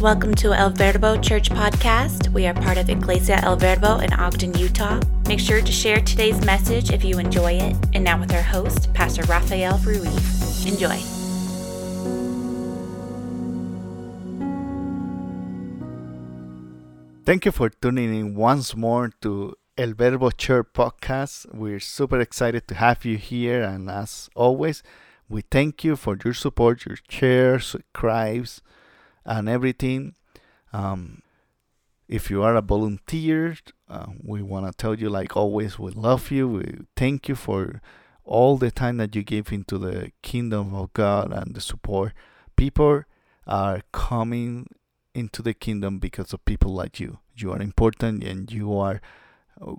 Welcome to El Verbo Church Podcast. We are part of Iglesia El Verbo in Ogden, Utah. Make sure to share today's message if you enjoy it. And now with our host, Pastor Rafael Ruiz. Enjoy. Thank you for tuning in once more to El Verbo Church podcast. We're super excited to have you here, and as always, we thank you for your support, your shares, subscribes, and everything. Um, if you are a volunteer, uh, we want to tell you, like always, we love you. We thank you for all the time that you give into the kingdom of God and the support. People are coming into the kingdom because of people like you. You are important and you are uh,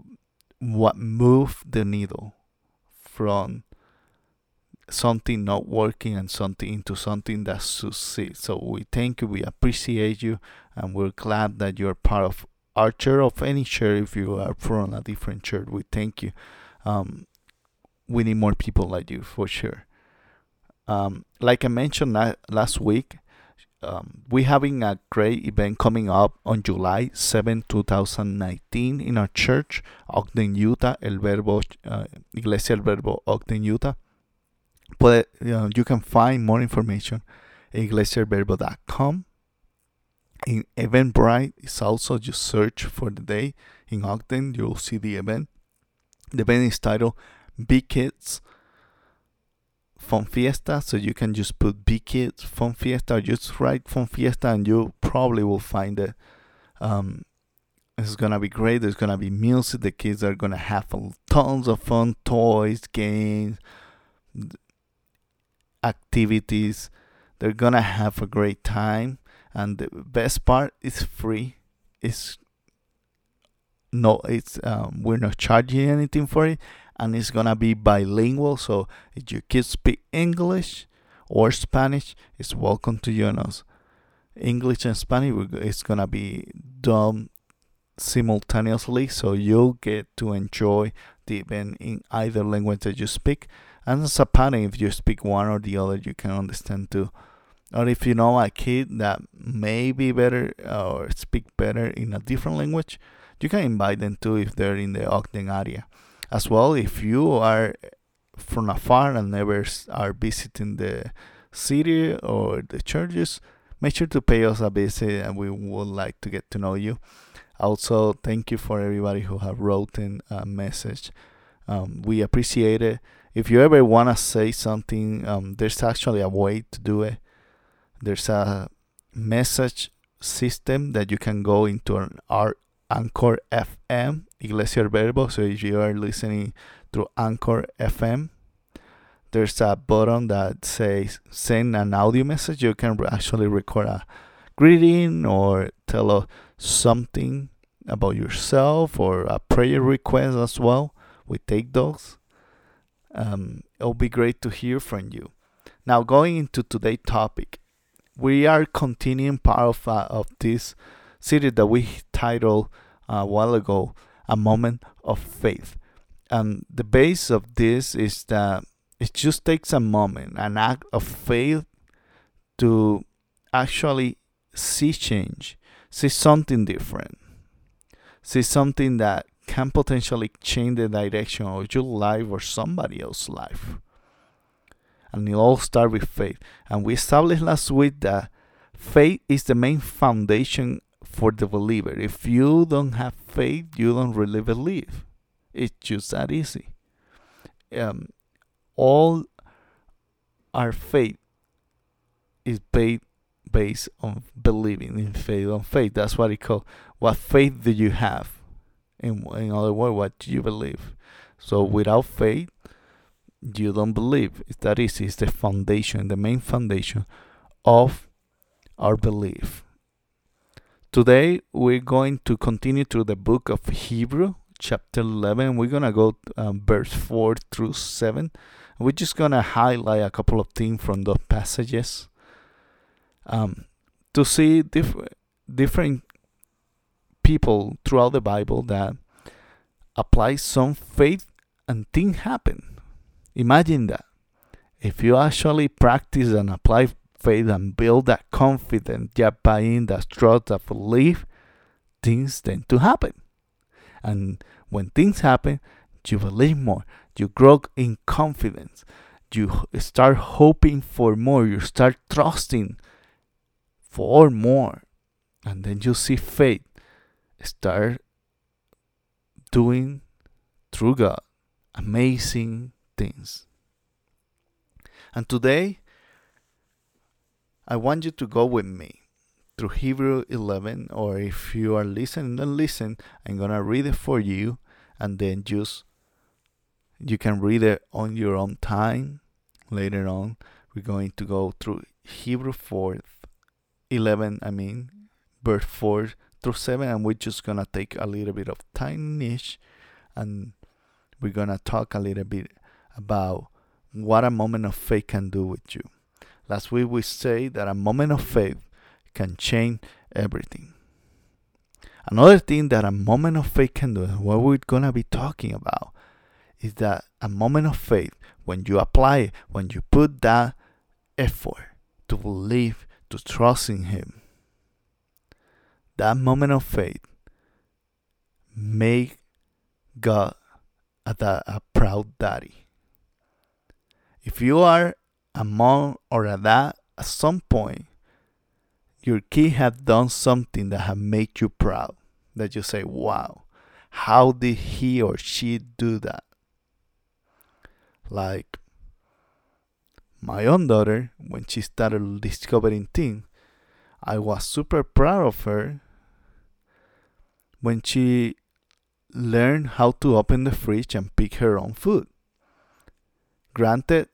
what move the needle from something not working and something into something that succeeds. So we thank you, we appreciate you, and we're glad that you're part of our church, of any church. If you are from a different church, we thank you. Um, we need more people like you for sure. Um, like I mentioned last week, um, we're having a great event coming up on July 7, 2019 in our church, Ogden, Utah, El Verbo, uh, Iglesia El Verbo, Ogden, Utah. But you, you can find more information at iglesiaverbo.com. In Eventbrite, it's also just search for the day in Ogden. You'll see the event. The event is titled Big Kids Fun Fiesta. So you can just put Big Kids Fun Fiesta or just write Fun Fiesta and you probably will find it. Um, it's gonna be great. There's gonna be music. The kids are gonna have tons of fun, toys, games, activities. They're gonna have a great time, and the best part is free. It's no, it's um, we're not charging anything for it, and it's gonna be bilingual. So if your kids speak English or Spanish, it's welcome to join us. English and Spanish, it's gonna be done simultaneously, so you'll get to enjoy the event in either language that you speak and it's a pattern if you speak one or the other you can understand too or if you know a kid that may be better or speak better in a different language you can invite them too if they're in the ogden area. As well if you are from afar and never are visiting the city or the churches make sure to pay us a visit and we would like to get to know you. Also thank you for everybody who have wrote in a message. Um, we appreciate it if you ever want to say something, um, there's actually a way to do it. There's a message system that you can go into an our Anchor FM, Iglesia Verbo. So if you are listening through Anchor FM, there's a button that says send an audio message. You can actually record a greeting or tell us something about yourself or a prayer request as well. We take those. Um, it'll be great to hear from you. Now, going into today's topic, we are continuing part of, uh, of this series that we titled a while ago, A Moment of Faith. And the base of this is that it just takes a moment, an act of faith to actually see change, see something different, see something that can potentially change the direction of your life or somebody else's life. And it all starts with faith. And we established last week that faith is the main foundation for the believer. If you don't have faith, you don't really believe. It's just that easy. Um, all our faith is based based on believing in faith on faith. That's what it called. What faith do you have? In, in other words, what do you believe? So without faith, you don't believe. It's that. It's the foundation, the main foundation of our belief. Today, we're going to continue through the book of Hebrew, chapter 11. We're going to go um, verse 4 through 7. We're just going to highlight a couple of things from those passages um, to see diff- different people throughout the Bible that apply some faith and things happen. Imagine that. If you actually practice and apply faith and build that confidence just by in that trust, that belief, things tend to happen. And when things happen, you believe more. You grow in confidence. You start hoping for more. You start trusting for more. And then you see faith start doing through God amazing things. And today, I want you to go with me through Hebrew 11, or if you are listening, then listen. I'm to read it for you, and then just you can read it on your own time. Later on, we're going to go through Hebrew 4, 11, I mean, verse 4 through 7, and we're just going to take a little bit of time niche and we're going to talk a little bit about what a moment of faith can do with you. Last week we say that a moment of faith can change everything. Another thing that a moment of faith can do, what we're going to be talking about, is that a moment of faith, when you apply it, when you put that effort to believe, to trust in Him, that moment of faith make God a, a proud daddy. If you are a mom or a dad, at some point, your kid have done something that have made you proud. That you say, wow, how did he or she do that? Like my own daughter, when she started discovering things, I was super proud of her when she learned how to open the fridge and pick her own food. Granted,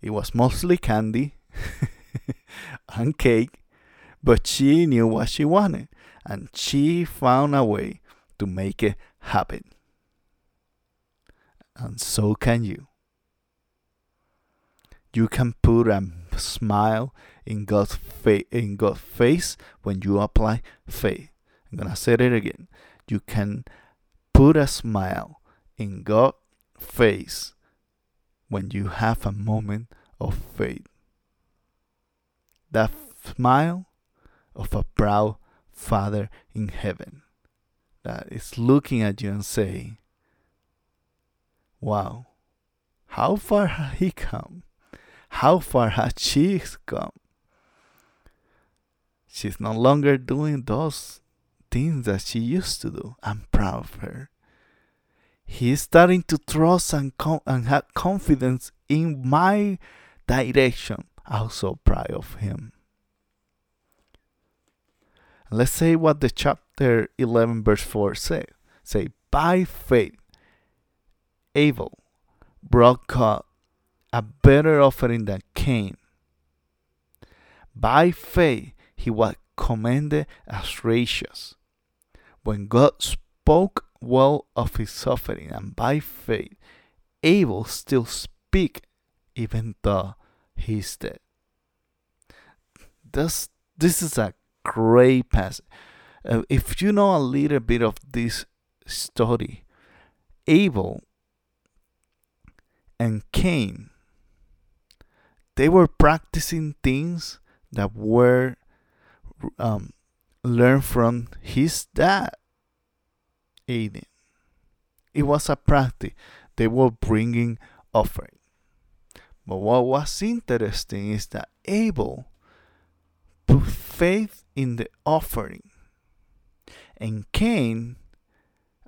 it was mostly candy and cake, but she knew what she wanted and she found a way to make it happen. And so can you. You can put a smile in God's, fa- in God's face when you apply faith. I'm gonna say it again. You can put a smile in God's face when you have a moment of faith. That smile of a proud Father in heaven that is looking at you and saying, Wow, how far has he come? How far has she come? She's no longer doing those things that she used to do. I'm proud of her. He's starting to trust and, com- and have confidence in my direction. I'm so proud of him. Let's say what the chapter 11 verse 4 say. Say, by faith, Abel brought God a better offering than Cain. By faith, he was commended as righteous. When God spoke well of his suffering, and by faith, Abel still speak even though he's dead. This, this is a great passage. Uh, if you know a little bit of this story, Abel and Cain, they were practicing things that were um, learned from his dad, Adam. It was a practice. They were bringing offering. But what was interesting is that Abel put faith in the offering. And Cain,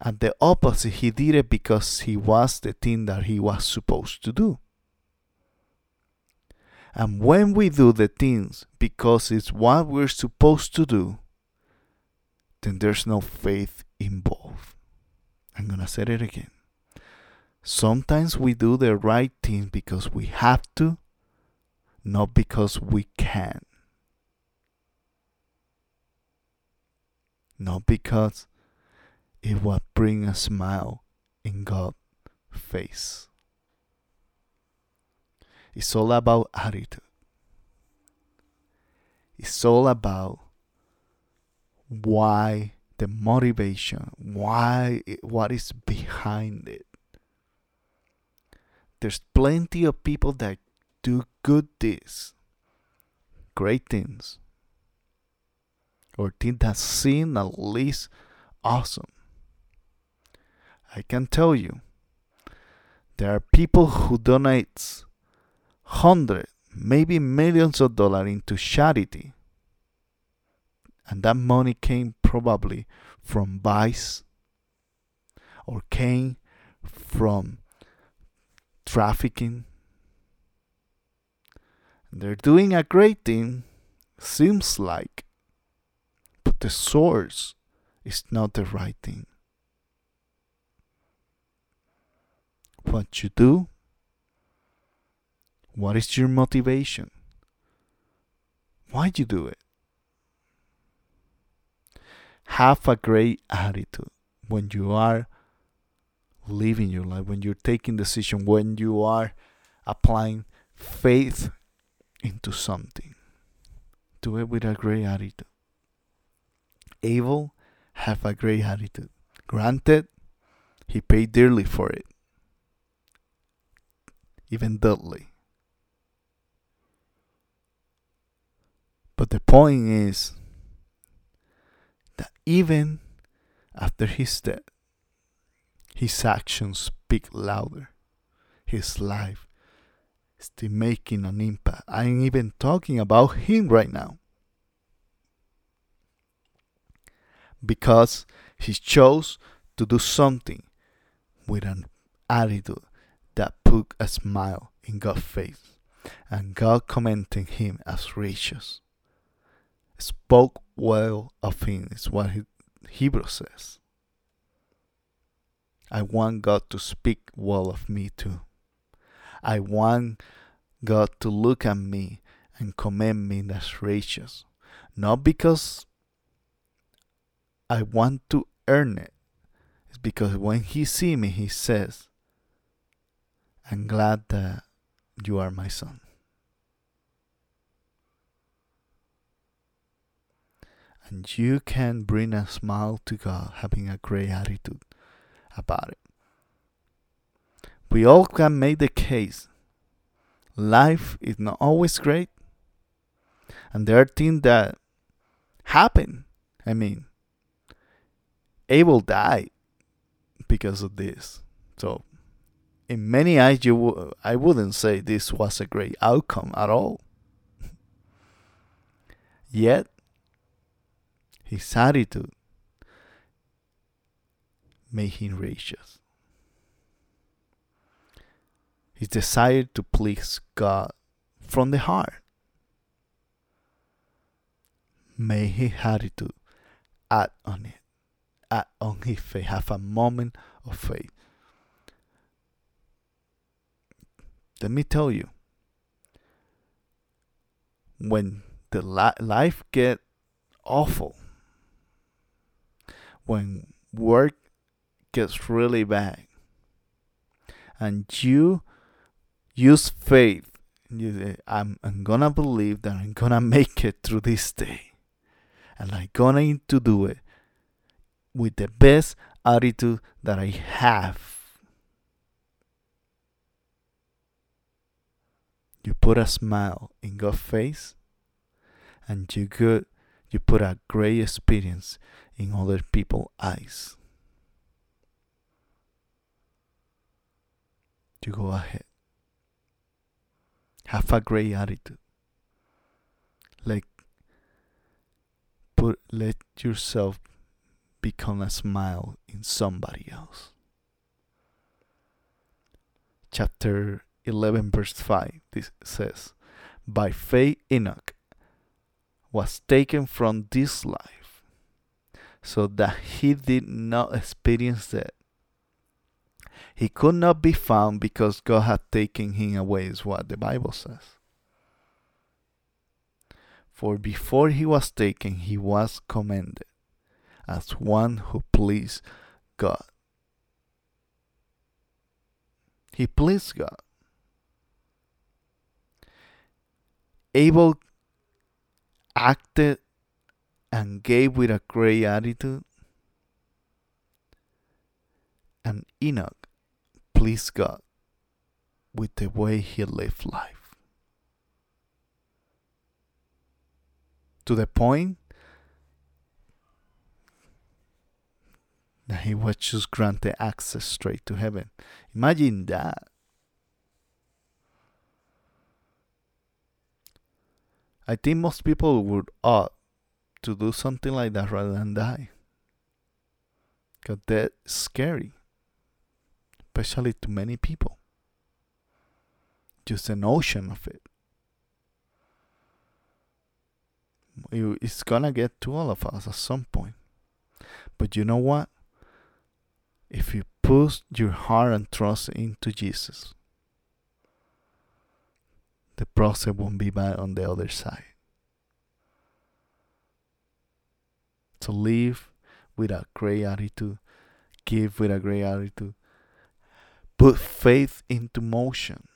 at the opposite, he did it because he was the thing that he was supposed to do. And when we do the things because it's what we're supposed to do, then there's no faith involved. I'm going to say it again. Sometimes we do the right thing because we have to, not because we can. Not because it will bring a smile in God's face. It's all about attitude. It's all about why the motivation, why what is behind it. There's plenty of people that do good deeds, great things or things that seem at least awesome. I can tell you, there are people who donate hundred, maybe millions of dollars into charity, and that money came probably from vice or came from trafficking. They're doing a great thing, seems like, but the source is not the right thing. What you do, what is your motivation? Why do you do it? Have a great attitude when you are living your life, when you're taking decision, when you are applying faith into something. Do it with a great attitude. Abel have a great attitude. Granted, he paid dearly for it. Even deadly. But the point is that even after his death, his actions speak louder. His life is still making an impact. I'm even talking about him right now. Because he chose to do something with an attitude that put a smile in God's face. And God commenting him as righteous. Spoke well of him is what Hebrew says. I want God to speak well of me too. I want God to look at me and commend me as righteous. Not because I want to earn it. It's because when he see me, he says, I'm glad that you are my son. And you can bring a smile to God having a great attitude about it. We all can make the case. Life is not always great. And there are things that happen. I mean, Abel died because of this. So, in many eyes, you w- I wouldn't say this was a great outcome at all. Yet, his attitude made him righteous. His desire to please God from the heart made his attitude act on it, act on his faith, have a moment of faith. Let me tell you, when the li- life get awful, when work gets really bad and you use faith you say I'm, I'm gonna believe that i'm gonna make it through this day and i'm going to do it with the best attitude that i have. You put a smile in god's face and you good you put a great experience in other people's eyes you go ahead. Have a great attitude. Like put let yourself become a smile in somebody else. Chapter 11 verse 5 this says by faith Enoch was taken from this life so that he did not experience death he could not be found because God had taken him away, is what the Bible says. For before he was taken, he was commended as one who pleased God. He pleased God. Abel acted and gave with a great attitude, and Enoch pleased God with the way he lived life. to the point that he was just granted access straight to heaven. Imagine that. I think most people would opt to do something like that rather than die. Because that's scary, especially to many people. Just the notion of it. It's gonna get to all of us at some point. But you know what? If you put your heart and trust into Jesus, the process won't be bad on the other side. To live with a great attitude, give with a great attitude, put faith into motion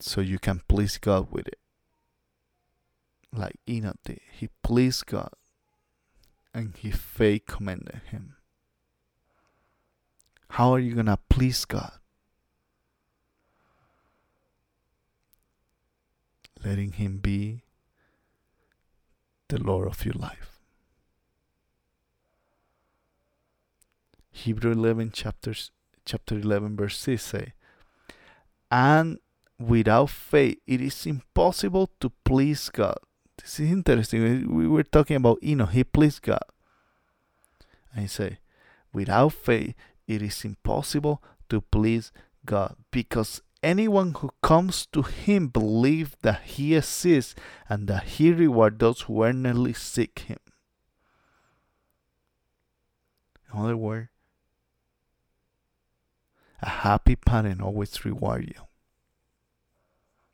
so you can please God with it. Like Enoch did. He pleased God and his faith commended him. How are you going to please God? Letting him be the Lord of your life. Hebrew 11 chapters chapter 11 verse 6 say and without faith it is impossible to please God. This is interesting. We were talking about Enoch, he pleased God. And he say, without faith it is impossible to please God because anyone who comes to him believes that he exists and that he rewards those who earnestly seek him. In other words, a happy parent always rewards you.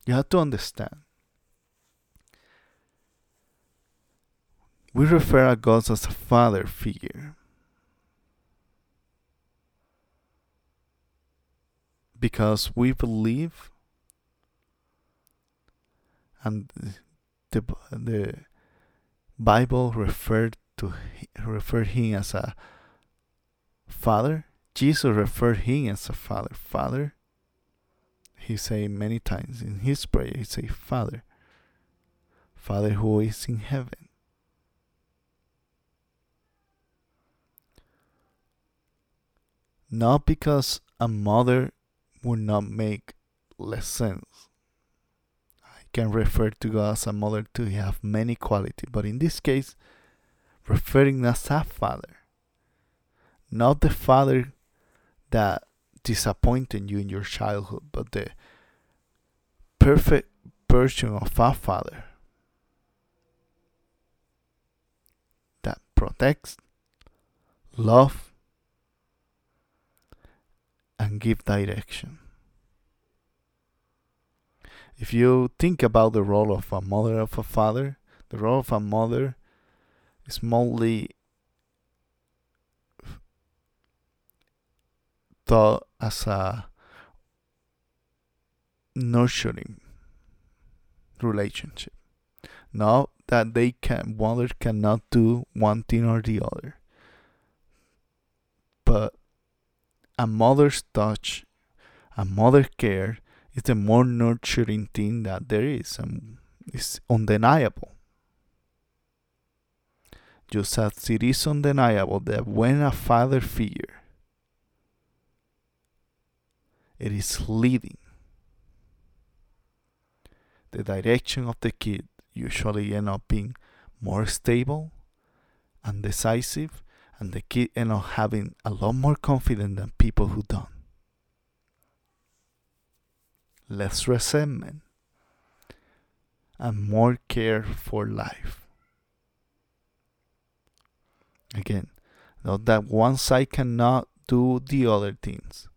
You have to understand. We refer to God as a father figure. Because we believe and the the Bible referred to referred him as a father. Jesus referred him as a father. Father. He say many times in his prayer. He say, Father, Father who is in heaven. Not because a mother would not make less sense. I can refer to God as a mother too. He have many qualities, but in this case, referring as a father, not the father that disappointed you in your childhood, but the perfect version of a father that protects, love, and give direction. If you think about the role of a mother of a father, the role of a mother is mostly thought as a nurturing relationship. Not that they can mother cannot do one thing or the other. But a mother's touch, a mother's care is the more nurturing thing that there is and it's undeniable. Just as it is undeniable that when a father figure it is leading the direction of the kid usually end up being more stable and decisive and the kid end up having a lot more confidence than people who don't. Less resentment and more care for life. Again, not that one side cannot do the other things,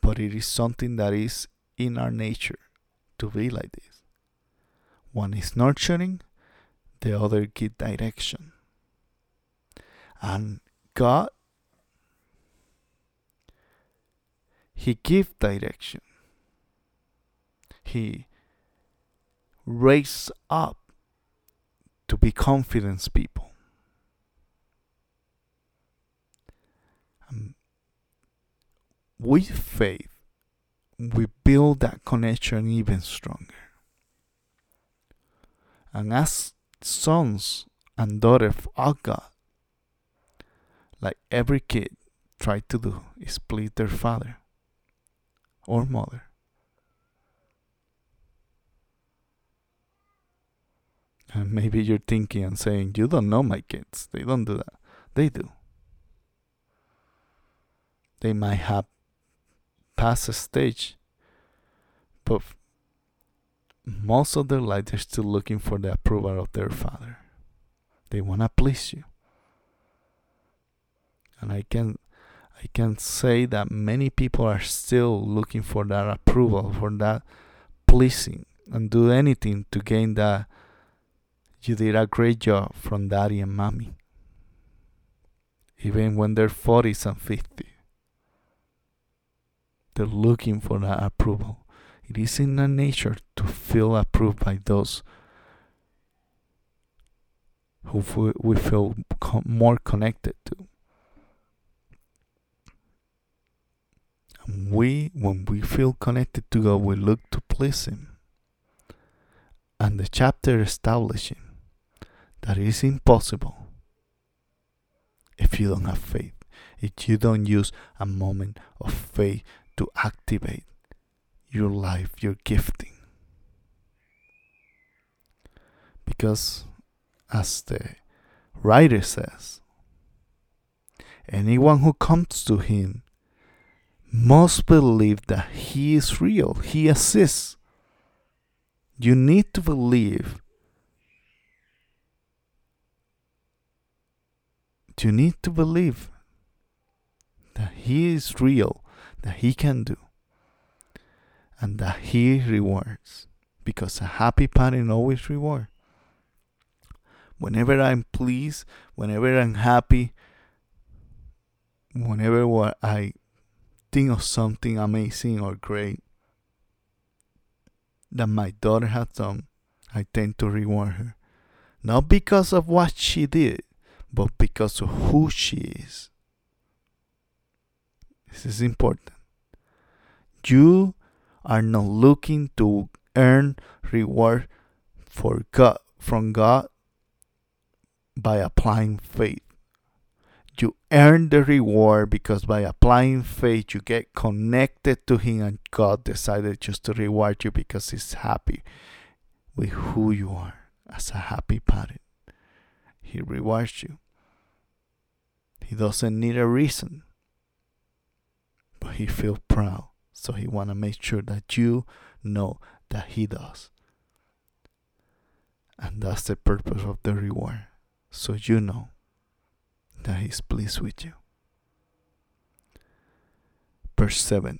but it is something that is in our nature to be like this. One is nurturing, the other give direction. And God, He give direction. He raise up to be confidence people. Um, with faith, we build that connection even stronger. and as sons and daughters of God, like every kid try to do, is please their father or mother. And maybe you're thinking and saying, You don't know my kids. They don't do that. They do. They might have passed a stage, but most of their life they're still looking for the approval of their father. They want to please you. And I can I can say that many people are still looking for that approval, for that pleasing, and do anything to gain that you did a great job from daddy and mommy. Even when they're 40s and 50, they're looking for that approval. It is in their nature to feel approved by those who we feel more connected to. And we, when we feel connected to God, we look to please Him. And the chapter establishing that it is impossible if you don't have faith, if you don't use a moment of faith to activate your life, your gifting. Because, as the writer says, anyone who comes to him must believe that he is real, he exists. You need to believe you need to believe that He is real, that He can do, and that He rewards. Because a happy parent always rewards. Whenever I'm pleased, whenever I'm happy, whenever I think of something amazing or great that my daughter has done, I tend to reward her. Not because of what she did, but because of who she is. This is important. You are not looking to earn reward for God from God by applying faith. You earn the reward because by applying faith you get connected to Him and God decided just to reward you because He's happy with who you are as a happy parent. He rewards you. He doesn't need a reason, but he feels proud. So he want to make sure that you know that he does. And that's the purpose of the reward. So you know that he's pleased with you. Verse 7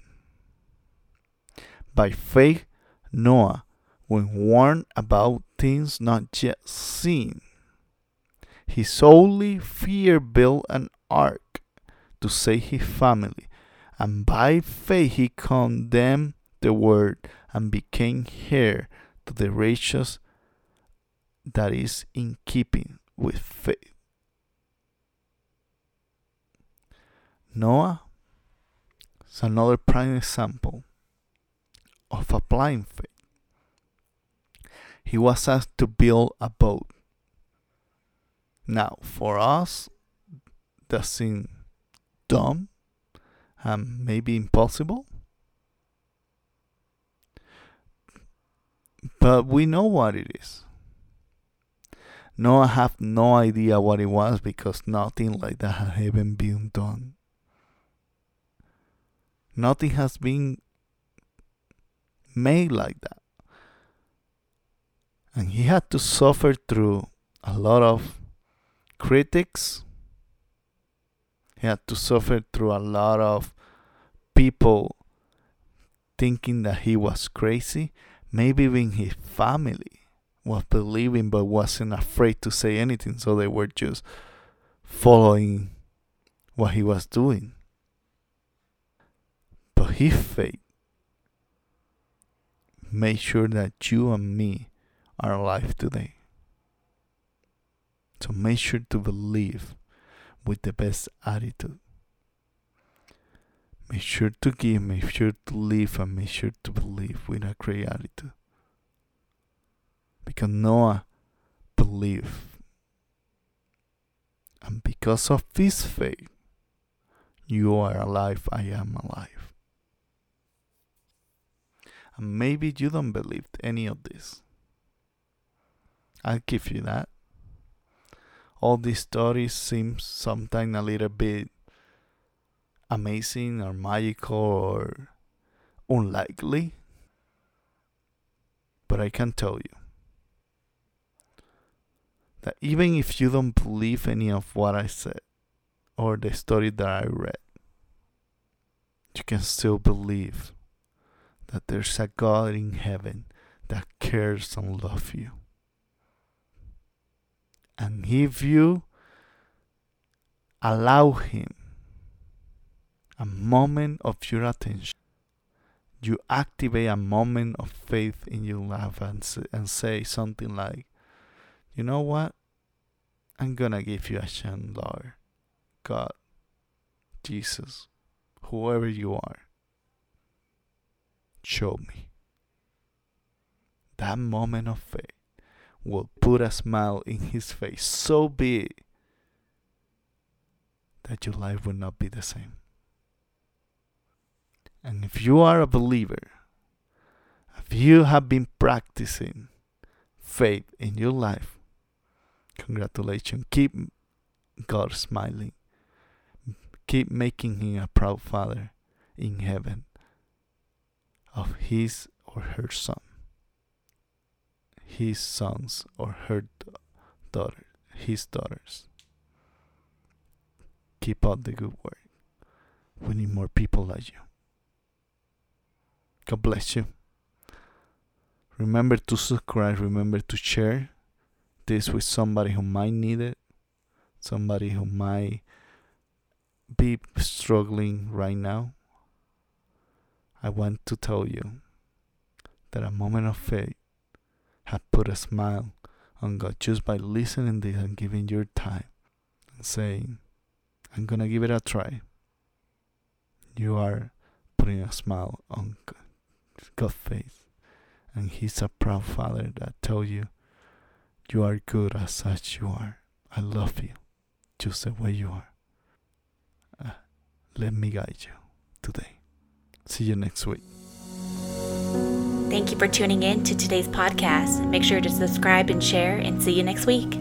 By faith, Noah, when warned about things not yet seen, he solely fear built an ark to save his family, and by faith he condemned the word and became heir to the righteous that is in keeping with faith. Noah is another prime example of applying faith. He was asked to build a boat. Now, for us, that seems dumb and maybe impossible. But we know what it is. No, I have no idea what it was because nothing like that had even been done. Nothing has been made like that. And he had to suffer through a lot of critics. He had to suffer through a lot of people thinking that he was crazy. Maybe even his family was believing but wasn't afraid to say anything, so they were just following what he was doing. His faith made sure that you and me are alive today. So make sure to believe with the best attitude. Make sure to give, make sure to live, and make sure to believe with a great attitude. Because Noah believe. And because of this faith, you are alive, I am alive. Maybe you don't believe any of this. I'll give you that. All these stories seem sometimes a little bit amazing or magical or unlikely. But I can tell you that even if you don't believe any of what I said or the story that I read, you can still believe that there's a God in heaven that cares and loves you. And if you allow Him a moment of your attention, you activate a moment of faith in your life and, and say something like, you know what? I'm gonna give you a chance, Lord, God, Jesus, whoever you are. Show me. That moment of faith will put a smile in his face so big that your life will not be the same. And if you are a believer, if you have been practicing faith in your life, congratulations. Keep God smiling. Keep making Him a proud father in heaven of his or her son, his sons or her daughter, his daughters. Keep up the good work. We need more people like you. God bless you. Remember to subscribe, remember to share this with somebody who might need it, somebody who might be struggling right now. I want to tell you that a moment of faith has put a smile on God just by listening to this and giving your time and saying, I'm gonna give it a try. You are putting a smile on God's face. And He's a proud Father that tells you you are good as such you are. I love you just the way you are. Uh, let me guide you today. See you next week. Thank you for tuning in to today's podcast. Make sure to subscribe and share, and see you next week.